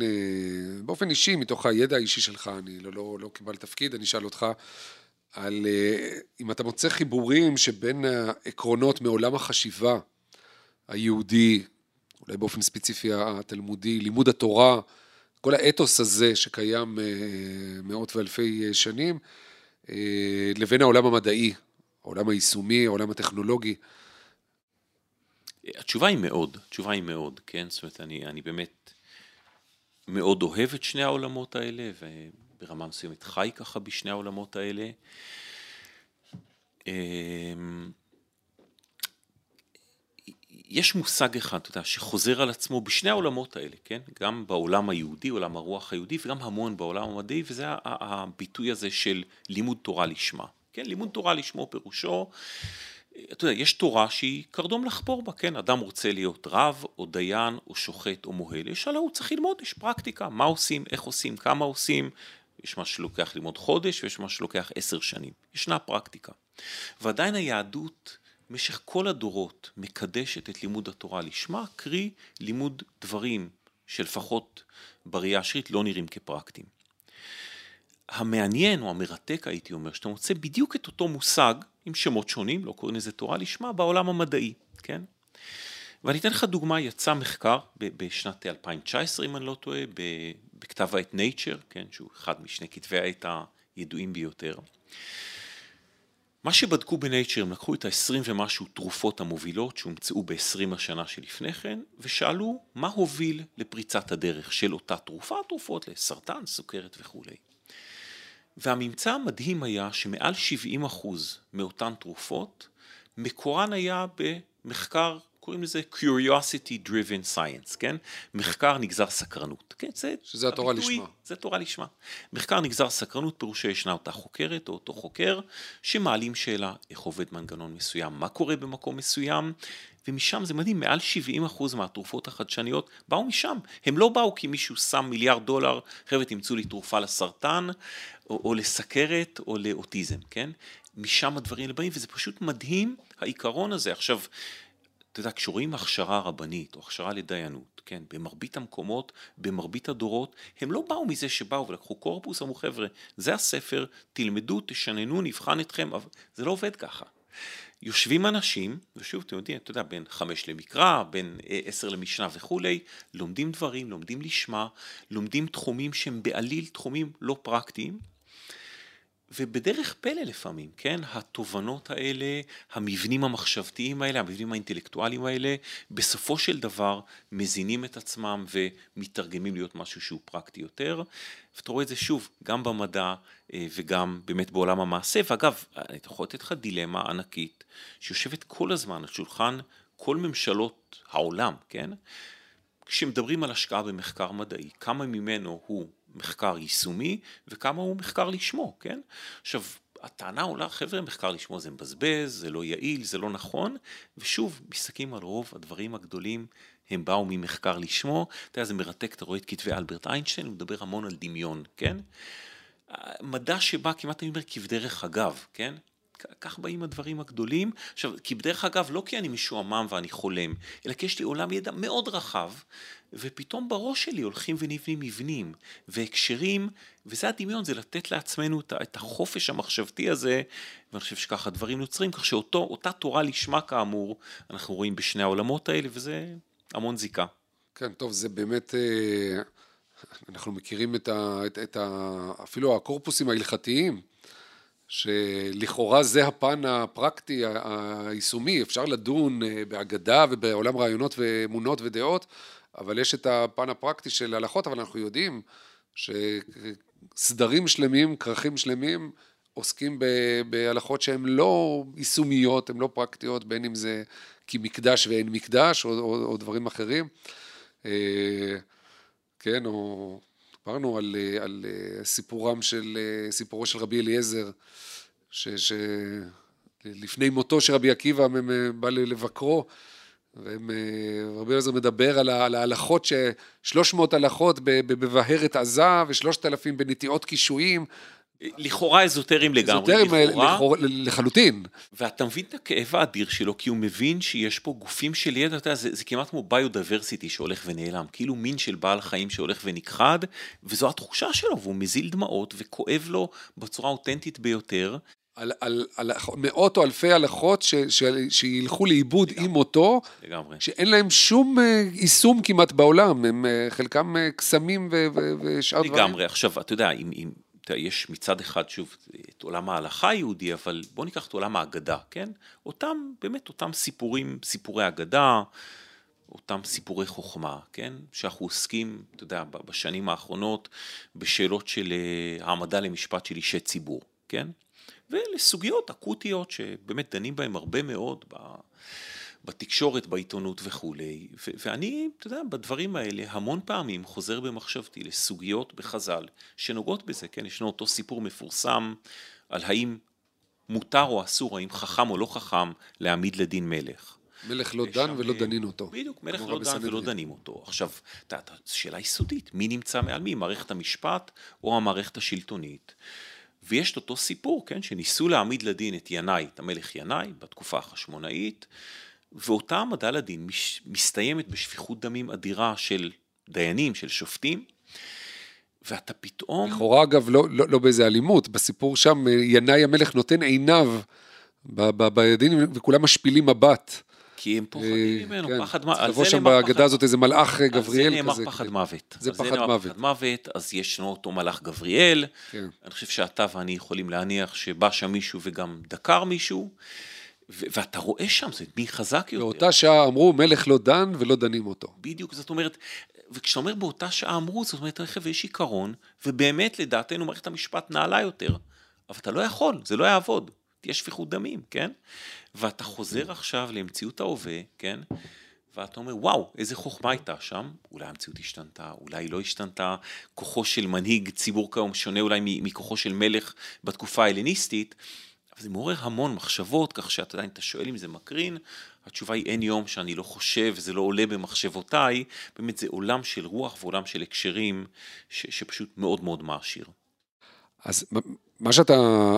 [SPEAKER 2] באופן אישי, מתוך הידע האישי שלך, אני לא, לא, לא קיבל תפקיד, אני אשאל אותך על אם אתה מוצא חיבורים שבין העקרונות מעולם החשיבה היהודי, אולי באופן ספציפי התלמודי, לימוד התורה, כל האתוס הזה שקיים מאות ואלפי שנים, לבין העולם המדעי, העולם היישומי, העולם הטכנולוגי.
[SPEAKER 3] התשובה היא מאוד, התשובה היא מאוד, כן? זאת אומרת, אני, אני באמת מאוד אוהב את שני העולמות האלה, וברמה מסוימת חי ככה בשני העולמות האלה. יש מושג אחד, אתה יודע, שחוזר על עצמו בשני העולמות האלה, כן? גם בעולם היהודי, עולם הרוח היהודי, וגם המון בעולם המדעי, וזה הביטוי הזה של לימוד תורה לשמה. כן, לימוד תורה לשמו פירושו אתה יודע, יש תורה שהיא קרדום לחפור בה, כן? אדם רוצה להיות רב, או דיין, או שוחט, או מוהל, יש עליו, הוא צריך ללמוד, יש פרקטיקה, מה עושים, איך עושים, כמה עושים, יש מה שלוקח ללמוד חודש, ויש מה שלוקח עשר שנים, ישנה פרקטיקה. ועדיין היהדות, במשך כל הדורות, מקדשת את לימוד התורה לשמה, קרי לימוד דברים שלפחות בראייה השרית לא נראים כפרקטיים. המעניין או המרתק הייתי אומר, שאתה מוצא בדיוק את אותו מושג עם שמות שונים, לא קוראים לזה תורה לשמה, בעולם המדעי, כן? ואני אתן לך דוגמה, יצא מחקר בשנת 2019 אם אני לא טועה, בכתב העת Nature, כן, שהוא אחד משני כתבי העת הידועים ביותר. מה שבדקו בנייצ'ר, הם לקחו את ה-20 ומשהו תרופות המובילות שהומצאו ב-20 השנה שלפני כן, ושאלו מה הוביל לפריצת הדרך של אותה תרופה, תרופות לסרטן, סוכרת וכולי. והממצא המדהים היה שמעל 70% מאותן תרופות, מקורן היה במחקר, קוראים לזה Curiosity Driven Science, כן? מחקר נגזר סקרנות. כן,
[SPEAKER 2] זה שזה התורה לשמה.
[SPEAKER 3] זה תורה לשמה. מחקר נגזר סקרנות פירושו ישנה אותה חוקרת או אותו חוקר, שמעלים שאלה איך עובד מנגנון מסוים, מה קורה במקום מסוים, ומשם זה מדהים, מעל 70% מהתרופות החדשניות באו משם. הם לא באו כי מישהו שם מיליארד דולר, חבר'ה תמצאו לי תרופה לסרטן, או, או לסכרת, או לאוטיזם, כן? משם הדברים האלה באים, וזה פשוט מדהים העיקרון הזה. עכשיו, אתה יודע, כשרואים הכשרה רבנית, או הכשרה לדיינות, כן, במרבית המקומות, במרבית הדורות, הם לא באו מזה שבאו ולקחו קורפוס, אמרו חבר'ה, זה הספר, תלמדו, תשננו, נבחן אתכם, אבל זה לא עובד ככה. יושבים אנשים, ושוב, אתם יודעים, אתה יודע, בין חמש למקרא, בין אה, עשר למשנה וכולי, לומדים דברים, לומדים לשמה, לומדים תחומים שהם בעליל תחומים לא פרקטיים, ובדרך פלא לפעמים, כן, התובנות האלה, המבנים המחשבתיים האלה, המבנים האינטלקטואליים האלה, בסופו של דבר מזינים את עצמם ומתרגמים להיות משהו שהוא פרקטי יותר. ואתה רואה את זה שוב, גם במדע אה, וגם באמת בעולם המעשה. ואגב, אני יכול לתת לך דילמה ענקית, שיושבת כל הזמן על שולחן כל ממשלות העולם, כן? כשמדברים על השקעה במחקר מדעי, כמה ממנו הוא מחקר יישומי וכמה הוא מחקר לשמו, כן? עכשיו, הטענה עולה, חבר'ה, מחקר לשמו זה מבזבז, זה לא יעיל, זה לא נכון, ושוב, מסתכלים על רוב הדברים הגדולים, הם באו ממחקר לשמו, אתה יודע, זה מרתק, אתה רואה את כתבי אלברט איינשטיין, הוא מדבר המון על דמיון, כן? מדע שבא כמעט אני אומר כבדרך אגב, כן? כך באים הדברים הגדולים. עכשיו, כי בדרך אגב, לא כי אני משועמם ואני חולם, אלא כי יש לי עולם ידע מאוד רחב, ופתאום בראש שלי הולכים ונבנים מבנים והקשרים, וזה הדמיון, זה לתת לעצמנו את החופש המחשבתי הזה, ואני חושב שככה דברים נוצרים, כך שאותה תורה לשמה כאמור, אנחנו רואים בשני העולמות האלה, וזה המון זיקה.
[SPEAKER 2] כן, טוב, זה באמת... אה, אנחנו מכירים את ה, את, את ה, אפילו הקורפוסים ההלכתיים, שלכאורה זה הפן הפרקטי, היישומי, אפשר לדון אה, באגדה ובעולם רעיונות ואמונות ודעות, אבל יש את הפן הפרקטי של הלכות, אבל אנחנו יודעים שסדרים שלמים, כרכים שלמים, עוסקים בהלכות שהן לא יישומיות, הן לא פרקטיות, בין אם זה כי מקדש ואין מקדש, או, או, או דברים אחרים. אה, כן, או דיברנו על, אה, על אה, סיפורם של, אה, סיפורו של רבי אליעזר, שלפני מותו של רבי עקיבא בא לבקרו, ורבי אליעזר מדבר על, על ההלכות, שלוש מאות הלכות בבהרת עזה ושלושת אלפים בנטיעות קישואים,
[SPEAKER 3] לכאורה אזוטריים לגמרי,
[SPEAKER 2] אזוטריים לכאורה, לחלוטין.
[SPEAKER 3] ואתה מבין את הכאב האדיר שלו, כי הוא מבין שיש פה גופים של ידע, אתה יודע, זה, זה כמעט כמו ביודייברסיטי שהולך ונעלם, כאילו מין של בעל חיים שהולך ונכחד, וזו התחושה שלו, והוא מזיל דמעות וכואב לו בצורה אותנטית ביותר.
[SPEAKER 2] על, על, על מאות או אלפי הלכות ש, ש, שילכו לאיבוד עם מותו,
[SPEAKER 3] לגמרי.
[SPEAKER 2] שאין להם שום אה, יישום כמעט בעולם, הם אה, חלקם אה, קסמים ושאר
[SPEAKER 3] דברים. לגמרי, עכשיו, אתה יודע, אם, אם יש מצד אחד שוב את עולם ההלכה היהודי, אבל בוא ניקח את עולם ההגדה, כן? אותם, באמת אותם סיפורים, סיפורי אגדה, אותם סיפורי חוכמה, כן? שאנחנו עוסקים, אתה יודע, בשנים האחרונות בשאלות של אה, העמדה למשפט של אישי ציבור, כן? ולסוגיות אקוטיות שבאמת דנים בהן הרבה מאוד בתקשורת, בעיתונות וכולי, ו- ואני, אתה יודע, בדברים האלה המון פעמים חוזר במחשבתי לסוגיות בחז"ל שנוגעות בזה, כן, ישנו אותו סיפור מפורסם על האם מותר או אסור, האם חכם או לא חכם להעמיד לדין מלך.
[SPEAKER 2] מלך לא דן ולא
[SPEAKER 3] אה,
[SPEAKER 2] דנים אותו.
[SPEAKER 3] בדיוק, מלך לא דן ולא דנים אותו. עכשיו, שאלה יסודית, מי נמצא מעל מי, מערכת המשפט או המערכת השלטונית? ויש את אותו סיפור, כן, שניסו להעמיד לדין את ינאי, את המלך ינאי, בתקופה החשמונאית, ואותה העמדה לדין מסתיימת בשפיכות דמים אדירה של דיינים, של שופטים, ואתה פתאום...
[SPEAKER 2] לכאורה אגב, לא, לא, לא באיזה אלימות, בסיפור שם ינאי המלך נותן עיניו בידין וכולם משפילים מבט.
[SPEAKER 3] כי הם פוחדים אה, ממנו, כן. פחד מוות.
[SPEAKER 2] לבוא שם בהגדה הזאת איזה מלאך גבריאל כזה.
[SPEAKER 3] זה נאמר פחד כן. מוות.
[SPEAKER 2] זה פחד מוות. פחד
[SPEAKER 3] מוות, אז ישנו אותו מלאך גבריאל. כן. אני חושב שאתה ואני יכולים להניח שבא שם מישהו וגם דקר מישהו. ואתה רואה שם, זה מי חזק יותר.
[SPEAKER 2] באותה שעה אמרו, מלך לא דן ולא דנים אותו.
[SPEAKER 3] בדיוק, זאת אומרת, וכשאתה אומר באותה שעה אמרו, זאת אומרת, רכב יש עיקרון, ובאמת לדעתנו מערכת המשפט נעלה יותר, אבל אתה לא יכול, זה לא יעבוד, תהיה שפיכות דמים, כן? ואתה חוזר עכשיו למציאות ההווה, כן? ואתה אומר, וואו, איזה חוכמה הייתה שם, אולי המציאות השתנתה, אולי היא לא השתנתה, כוחו של מנהיג ציבור כיום שונה אולי מכוחו של מלך בתקופה ההלניסטית, זה מעורר המון מחשבות, כך שאתה יודע, אם אתה שואל אם זה מקרין, התשובה היא אין יום שאני לא חושב, זה לא עולה במחשבותיי, באמת זה עולם של רוח ועולם של הקשרים, ש, שפשוט מאוד מאוד מעשיר.
[SPEAKER 2] אז מה שאתה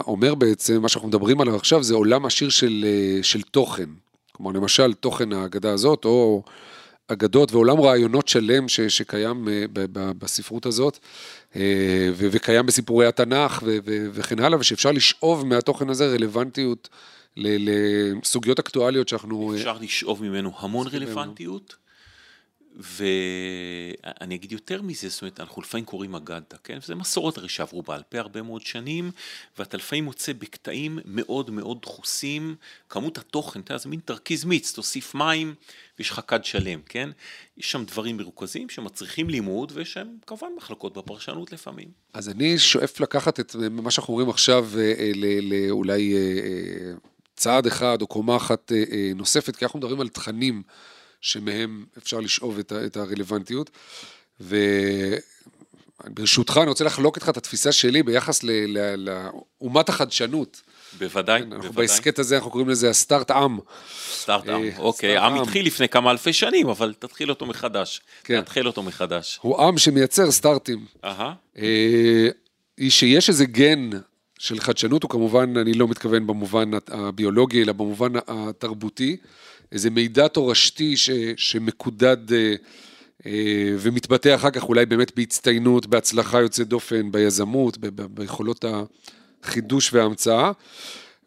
[SPEAKER 2] אומר בעצם, מה שאנחנו מדברים עליו עכשיו, זה עולם עשיר של, אה, של תוכן. כמו למשל תוכן ההגדה הזאת, או אגדות ועולם רעיונות שלם ש, שקיים אה, בספרות הזאת. אה, וקיים בסיפורי התנ"ך וכן הלאה, ושאפשר לשאוב מהתוכן הזה רלוונטיות לסוגיות אקטואליות שאנחנו...
[SPEAKER 3] אפשר לשאוב ממנו המון רלוונטיות. ואני אגיד יותר מזה, זאת אומרת, אנחנו לפעמים קוראים אגדה, כן? וזה מסורת הרי שעברו בעל פה הרבה מאוד שנים, ואתה לפעמים מוצא בקטעים מאוד מאוד דחוסים, כמות התוכן, אתה יודע, זה מין תרכיז מיץ, תוסיף מים, ויש לך כד שלם, כן? יש שם דברים מרוכזים שמצריכים לימוד, ויש שם כמובן מחלקות בפרשנות לפעמים.
[SPEAKER 2] אז אני שואף לקחת את מה שאנחנו רואים עכשיו, אה, אה, לאולי אה, צעד אחד או קומה אחת נוספת, כי אנחנו מדברים על תכנים. שמהם אפשר לשאוב את, הרלוונטיות. וברשותך, אני רוצה לחלוק איתך את התפיסה שלי ביחס לאומת החדשנות.
[SPEAKER 3] בוודאי,
[SPEAKER 2] כן, אנחנו בהסכת הזה, אנחנו קוראים לזה הסטארט-עם.
[SPEAKER 3] סטארט-עם, אה, אוקיי, עם התחיל לפני כמה אלפי שנים, אבל תתחיל אותו מחדש. כן. תתחיל אותו מחדש.
[SPEAKER 2] הוא עם שמייצר סטארטים. אהה. היא שיש איזה גן של חדשנות, הוא כמובן, אני לא מתכוון במובן הביולוגי, אלא במובן התרבותי. איזה מידע תורשתי ש, שמקודד אה, אה, ומתבטא אחר כך אולי באמת בהצטיינות, בהצלחה יוצאת דופן, ביזמות, ב, ב, ביכולות החידוש וההמצאה,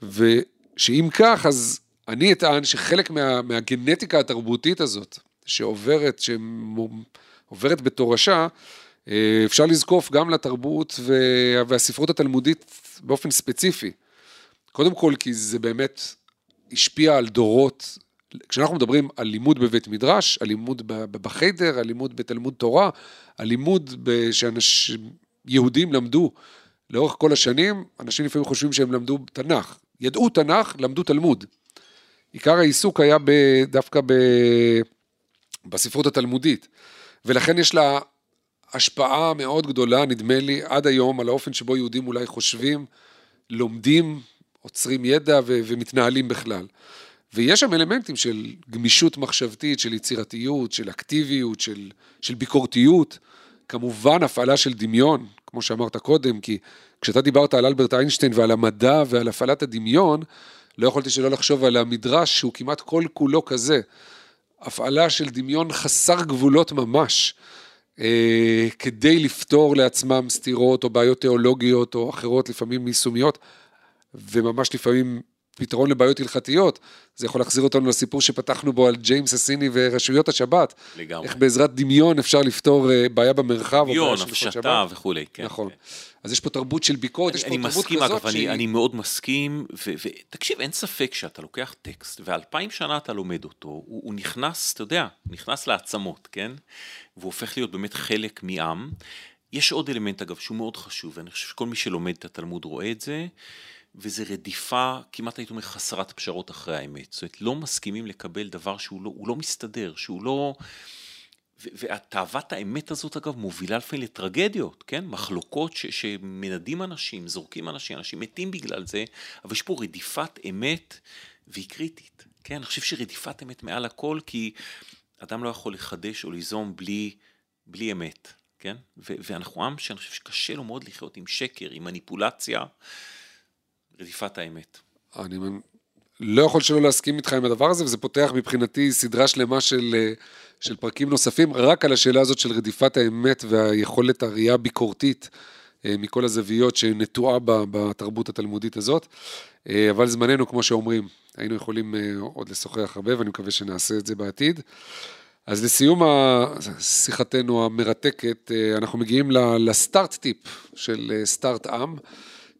[SPEAKER 2] ושאם כך, אז אני אטען שחלק מה, מהגנטיקה התרבותית הזאת, שעוברת, שעוברת בתורשה, אה, אפשר לזקוף גם לתרבות והספרות התלמודית באופן ספציפי. קודם כל כי זה באמת השפיע על דורות כשאנחנו מדברים על לימוד בבית מדרש, על לימוד בחדר, על לימוד בתלמוד תורה, על לימוד שיהודים למדו לאורך כל השנים, אנשים לפעמים חושבים שהם למדו תנ"ך. ידעו תנ"ך, למדו תלמוד. עיקר העיסוק היה דווקא בספרות התלמודית, ולכן יש לה השפעה מאוד גדולה, נדמה לי, עד היום, על האופן שבו יהודים אולי חושבים, לומדים, עוצרים ידע ו- ומתנהלים בכלל. ויש שם אלמנטים של גמישות מחשבתית, של יצירתיות, של אקטיביות, של, של ביקורתיות, כמובן הפעלה של דמיון, כמו שאמרת קודם, כי כשאתה דיברת על אלברט איינשטיין ועל המדע ועל הפעלת הדמיון, לא יכולתי שלא לחשוב על המדרש שהוא כמעט כל כולו כזה. הפעלה של דמיון חסר גבולות ממש, אה, כדי לפתור לעצמם סתירות או בעיות תיאולוגיות או אחרות, לפעמים יישומיות, וממש לפעמים פתרון לבעיות הלכתיות. זה יכול להחזיר אותנו לסיפור שפתחנו בו על ג'יימס הסיני ורשויות השבת.
[SPEAKER 3] לגמרי.
[SPEAKER 2] איך בעזרת דמיון אפשר לפתור אה, בעיה במרחב.
[SPEAKER 3] דמיון, הפשטה. וכולי, כן.
[SPEAKER 2] נכון.
[SPEAKER 3] כן.
[SPEAKER 2] אז יש פה תרבות של ביקורת, יש פה
[SPEAKER 3] אני
[SPEAKER 2] תרבות
[SPEAKER 3] מסכים,
[SPEAKER 2] כזאת
[SPEAKER 3] אגב, אני,
[SPEAKER 2] שהיא...
[SPEAKER 3] אני מאוד מסכים, ותקשיב, אין ספק שאתה לוקח טקסט, ואלפיים שנה אתה לומד אותו, הוא, הוא נכנס, אתה יודע, נכנס לעצמות, כן? והוא הופך להיות באמת חלק מעם. יש עוד אלמנט, אגב, שהוא מאוד חשוב, ואני חושב שכל מי שלומד את התלמוד רואה את זה, וזה רדיפה, כמעט הייתי אומר, חסרת פשרות אחרי האמת. זאת אומרת, לא מסכימים לקבל דבר שהוא לא, לא מסתדר, שהוא לא... ו- והתאוות האמת הזאת, אגב, מובילה לפעמים לטרגדיות, כן? מחלוקות ש- שמנדים אנשים, זורקים אנשים, אנשים מתים בגלל זה, אבל יש פה רדיפת אמת, והיא קריטית, כן? אני חושב שרדיפת אמת מעל הכל, כי אדם לא יכול לחדש או ליזום בלי, בלי אמת, כן? ואנחנו עם שאני חושב שקשה לו מאוד לחיות עם שקר, עם מניפולציה, רדיפת האמת.
[SPEAKER 2] אני לא יכול שלא להסכים איתך עם הדבר הזה, וזה פותח מבחינתי סדרה שלמה של, אה, של פרקים נוספים, רק על השאלה הזאת של רדיפת האמת והיכולת הראייה הביקורתית אה, מכל הזוויות שנטועה בתרבות התלמודית הזאת. אה, אבל זמננו, כמו שאומרים, היינו יכולים עוד לשוחח הרבה, ואני מקווה שנעשה את זה בעתיד. אז לסיום שיחתנו המרתקת, אנחנו מגיעים לסטארט טיפ של סטארט עם,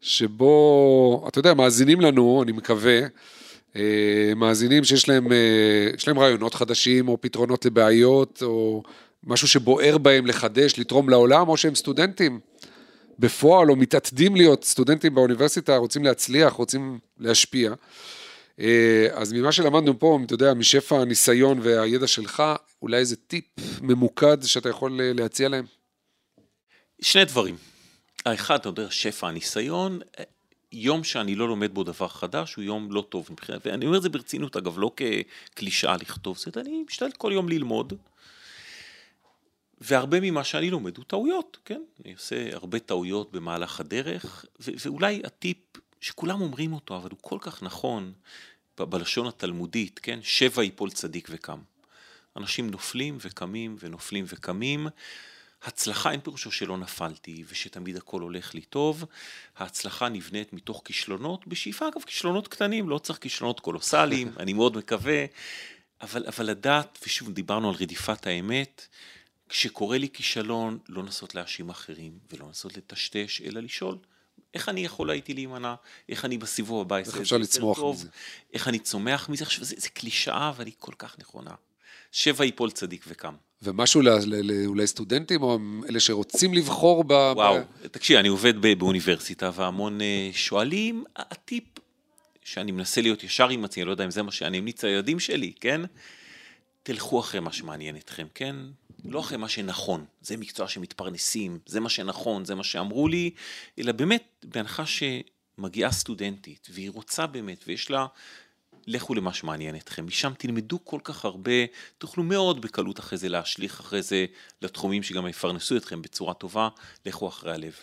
[SPEAKER 2] שבו, אתה יודע, מאזינים לנו, אני מקווה, אה, מאזינים שיש להם, אה, יש להם רעיונות חדשים, או פתרונות לבעיות, או משהו שבוער בהם לחדש, לתרום לעולם, או שהם סטודנטים בפועל, או מתעתדים להיות סטודנטים באוניברסיטה, רוצים להצליח, רוצים להשפיע. אה, אז ממה שלמדנו פה, אתה יודע, משפע הניסיון והידע שלך, אולי איזה טיפ ממוקד שאתה יכול להציע להם?
[SPEAKER 3] שני דברים. האחד, אתה יודע, שפע הניסיון, יום שאני לא לומד בו דבר חדש הוא יום לא טוב מבחינת, ואני אומר את זה ברצינות, אגב, לא כקלישאה לכתוב, זאת אני משתדל כל יום ללמוד, והרבה ממה שאני לומד הוא טעויות, כן? אני עושה הרבה טעויות במהלך הדרך, ו- ואולי הטיפ שכולם אומרים אותו, אבל הוא כל כך נכון ב- בלשון התלמודית, כן? שבע יפול צדיק וקם. אנשים נופלים וקמים ונופלים וקמים. הצלחה אין פירושו שלא נפלתי ושתמיד הכל הולך לי טוב, ההצלחה נבנית מתוך כישלונות, בשאיפה אגב כישלונות קטנים, לא צריך כישלונות קולוסליים, אני מאוד מקווה, אבל, אבל לדעת, ושוב דיברנו על רדיפת האמת, כשקורה לי כישלון, לא לנסות להאשים אחרים ולא לנסות לטשטש, אלא לשאול, איך אני יכול הייתי להימנע, איך אני בסיבוב הבא אעשה
[SPEAKER 2] איך
[SPEAKER 3] את
[SPEAKER 2] אפשר
[SPEAKER 3] זה יותר
[SPEAKER 2] לצמוח
[SPEAKER 3] טוב,
[SPEAKER 2] מזה?
[SPEAKER 3] איך אני צומח מזה, עכשיו זה, זה קלישאה אבל היא כל כך נכונה. שבע יפול צדיק וקם.
[SPEAKER 2] ומשהו אולי סטודנטים, או אלה שרוצים לבחור ב...
[SPEAKER 3] וואו,
[SPEAKER 2] ב...
[SPEAKER 3] תקשיב, אני עובד באוניברסיטה והמון אה, שואלים, הטיפ שאני מנסה להיות ישר עם עצמי, אני לא יודע אם זה מה שאני אמליץ לילדים שלי, כן? תלכו אחרי מה שמעניין אתכם, כן? לא אחרי מה שנכון, זה מקצוע שמתפרנסים, זה מה שנכון, זה מה שאמרו לי, אלא באמת, בהנחה שמגיעה סטודנטית, והיא רוצה באמת, ויש לה, לכו למה שמעניין אתכם, משם תלמדו כל כך הרבה, תוכלו מאוד בקלות אחרי זה להשליך אחרי זה לתחומים שגם יפרנסו אתכם בצורה טובה, לכו אחרי הלב.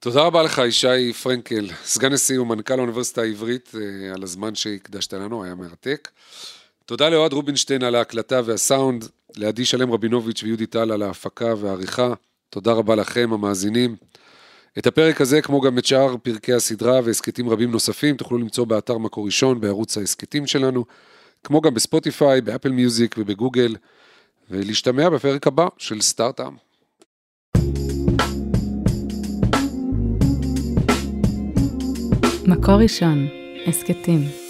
[SPEAKER 2] תודה רבה לך, ישי פרנקל, סגן נשיא ומנכ"ל האוניברסיטה העברית, אה, על הזמן שהקדשת לנו, היה מרתק. תודה לאוהד רובינשטיין על ההקלטה והסאונד, לעדי שלם רבינוביץ' ויהודי טל על ההפקה והעריכה. תודה רבה לכם, המאזינים. את הפרק הזה, כמו גם את שאר פרקי הסדרה והסכתים רבים נוספים, תוכלו למצוא באתר מקור ראשון, בערוץ ההסכתים שלנו, כמו גם בספוטיפיי, באפל מיוזיק ובגוגל, ולהשתמע בפרק הבא של סטארט-אפ.
[SPEAKER 1] מקור ראשון, הסכתים.